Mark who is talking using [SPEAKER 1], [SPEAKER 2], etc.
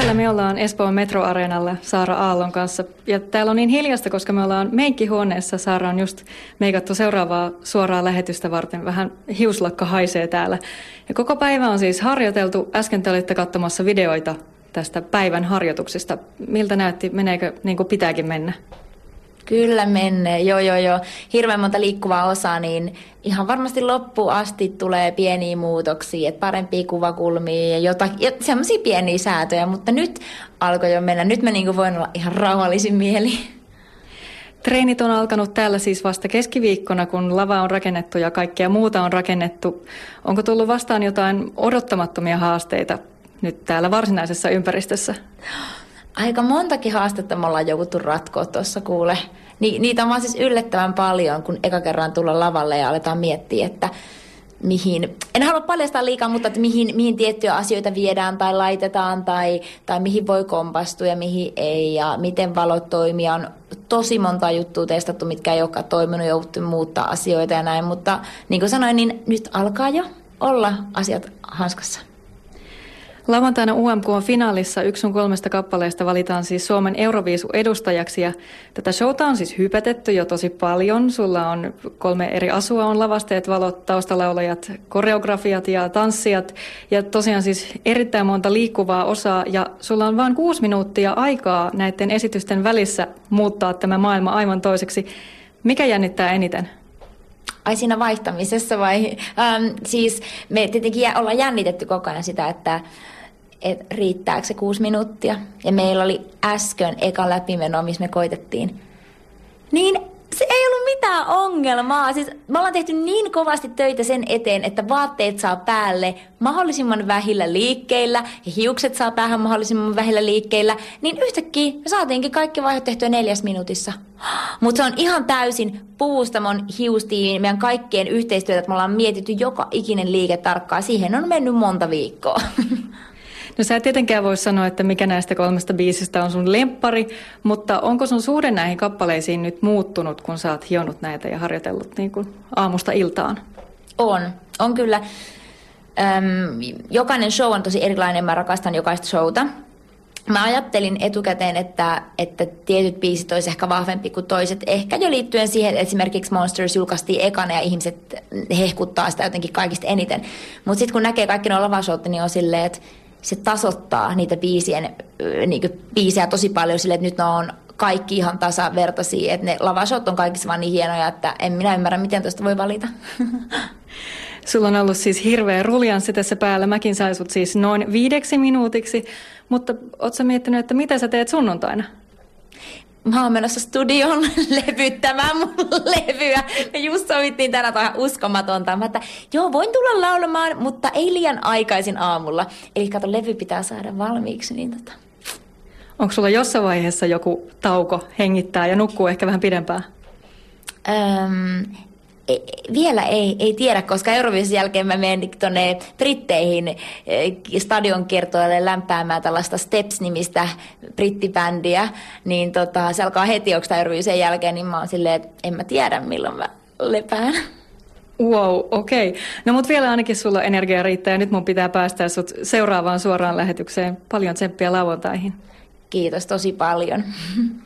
[SPEAKER 1] Täällä me ollaan Espoon metroareenalla Saara Aallon kanssa. Ja täällä on niin hiljasta, koska me ollaan meikkihuoneessa. Saara on just meikattu seuraavaa suoraa lähetystä varten. Vähän hiuslakka haisee täällä. Ja koko päivä on siis harjoiteltu. Äsken te olitte katsomassa videoita tästä päivän harjoituksesta. Miltä näytti? Meneekö niin kuin pitääkin mennä?
[SPEAKER 2] Kyllä menee, joo joo joo. Hirveän monta liikkuvaa osaa, niin ihan varmasti loppuun asti tulee pieniä muutoksia, että parempia kuvakulmia ja jotain, ja semmoisia pieniä säätöjä, mutta nyt alkoi jo mennä. Nyt mä niin voin olla ihan rauhallisin mieli.
[SPEAKER 1] Treenit on alkanut täällä siis vasta keskiviikkona, kun lava on rakennettu ja kaikkea muuta on rakennettu. Onko tullut vastaan jotain odottamattomia haasteita nyt täällä varsinaisessa ympäristössä?
[SPEAKER 2] Aika montakin haastetta me ollaan jouduttu ratkoa tuossa kuule. Ni, niitä on vaan siis yllättävän paljon, kun eka kerran tulla lavalle ja aletaan miettiä, että mihin, en halua paljastaa liikaa, mutta että mihin, mihin tiettyjä asioita viedään tai laitetaan tai, tai mihin voi kompastua ja mihin ei ja miten valot toimii. On tosi monta juttua testattu, mitkä ei olekaan toiminut, jouduttu muuttaa asioita ja näin, mutta niin kuin sanoin, niin nyt alkaa jo olla asiat hanskassa.
[SPEAKER 1] Lauantaina UMK on finaalissa. Yksi sun kolmesta kappaleesta valitaan siis Suomen Euroviisu-edustajaksi. Ja tätä showta on siis hypetetty jo tosi paljon. Sulla on kolme eri asua, on lavasteet, valot, taustalaulajat, koreografiat ja tanssijat. Ja tosiaan siis erittäin monta liikkuvaa osaa. Ja sulla on vain kuusi minuuttia aikaa näiden esitysten välissä muuttaa tämä maailma aivan toiseksi. Mikä jännittää eniten?
[SPEAKER 2] Ai siinä vaihtamisessa vai? Ähm, siis me tietenkin ollaan jännitetty koko ajan sitä, että et riittääkö se kuusi minuuttia. Ja meillä oli äsken eka läpimeno, missä me koitettiin. Niin se ei ollut mitään ongelmaa. Siis me ollaan tehty niin kovasti töitä sen eteen, että vaatteet saa päälle mahdollisimman vähillä liikkeillä ja hiukset saa päähän mahdollisimman vähillä liikkeillä. Niin yhtäkkiä me saatiinkin kaikki vaihot tehtyä neljäs minuutissa. Mutta se on ihan täysin puustamon hiustiin meidän kaikkien yhteistyötä, että me ollaan mietitty joka ikinen liike tarkkaan. Siihen on mennyt monta viikkoa.
[SPEAKER 1] No sä et tietenkään voi sanoa, että mikä näistä kolmesta biisistä on sun lemppari, mutta onko sun suhde näihin kappaleisiin nyt muuttunut, kun sä oot hionut näitä ja harjoitellut niin kuin aamusta iltaan?
[SPEAKER 2] On, on kyllä. Öm, jokainen show on tosi erilainen, mä rakastan jokaista showta. Mä ajattelin etukäteen, että, että tietyt biisit olisi ehkä vahvempi kuin toiset. Ehkä jo liittyen siihen, että esimerkiksi Monsters julkaistiin ekana ja ihmiset hehkuttaa sitä jotenkin kaikista eniten. Mutta sitten kun näkee kaikki nuo lavashowt, niin on silleen, että se tasoittaa niitä biisien, niin kuin, biisejä tosi paljon sille, että nyt ne on kaikki ihan tasavertaisia, että ne lavashot on kaikissa vaan niin hienoja, että en minä ymmärrä, miten tuosta voi valita.
[SPEAKER 1] Sulla on ollut siis hirveä ruljanssi tässä päällä. Mäkin sain sut siis noin viideksi minuutiksi, mutta ootko miettinyt, että mitä sä teet sunnuntaina?
[SPEAKER 2] Mä oon menossa studioon levyttämään mun levyä. Me just sovittiin tänään ihan uskomatonta. Mä että joo, voin tulla laulamaan, mutta ei liian aikaisin aamulla. Eli kato, levy pitää saada valmiiksi, niin tota...
[SPEAKER 1] Onko sulla jossain vaiheessa joku tauko hengittää ja nukkuu ehkä vähän pidempään?
[SPEAKER 2] Öm, vielä ei, ei tiedä, koska Euroviisin jälkeen mä menen tuonne Britteihin e, stadion kertoille lämpäämään tällaista Steps-nimistä brittibändiä, niin tota, se alkaa heti, onko Euroviisin jälkeen, niin mä oon silleen, että en mä tiedä milloin mä lepään.
[SPEAKER 1] Wow, okei. Okay. No mut vielä ainakin sulla energia riittää ja nyt mun pitää päästä sut seuraavaan suoraan lähetykseen. Paljon tsemppiä lauantaihin.
[SPEAKER 2] Kiitos tosi paljon.